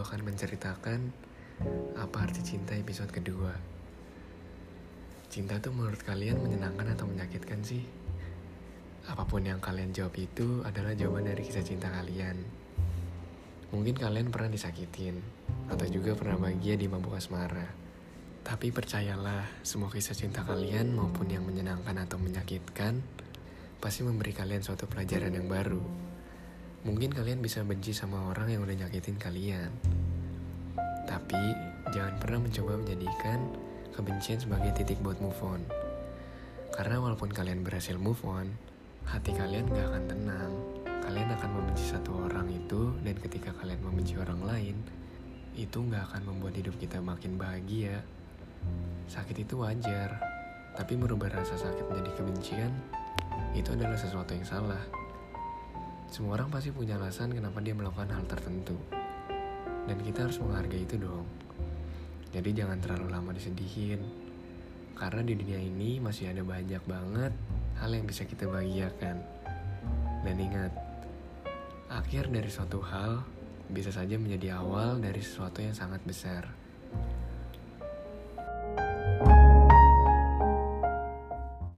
akan menceritakan apa arti cinta episode kedua. Cinta tuh menurut kalian menyenangkan atau menyakitkan sih? Apa pun yang kalian jawab itu adalah jawaban dari kisah cinta kalian. Mungkin kalian pernah disakitin, atau juga pernah bahagia di mabuk asmara. Tapi percayalah, semua kisah cinta kalian maupun yang menyenangkan atau menyakitkan pasti memberi kalian suatu pelajaran yang baru. Mungkin kalian bisa benci sama orang yang udah nyakitin kalian. Tapi jangan pernah mencoba menjadikan kebencian sebagai titik buat move on. Karena walaupun kalian berhasil move on, hati kalian gak akan tenang. Kalian akan membenci satu orang itu dan ketika kalian membenci orang lain, itu gak akan membuat hidup kita makin bahagia. Sakit itu wajar, tapi merubah rasa sakit menjadi kebencian itu adalah sesuatu yang salah. Semua orang pasti punya alasan kenapa dia melakukan hal tertentu. Dan kita harus menghargai itu dong. Jadi jangan terlalu lama disedihin. Karena di dunia ini masih ada banyak banget hal yang bisa kita bahagiakan. Dan ingat, akhir dari suatu hal bisa saja menjadi awal dari sesuatu yang sangat besar.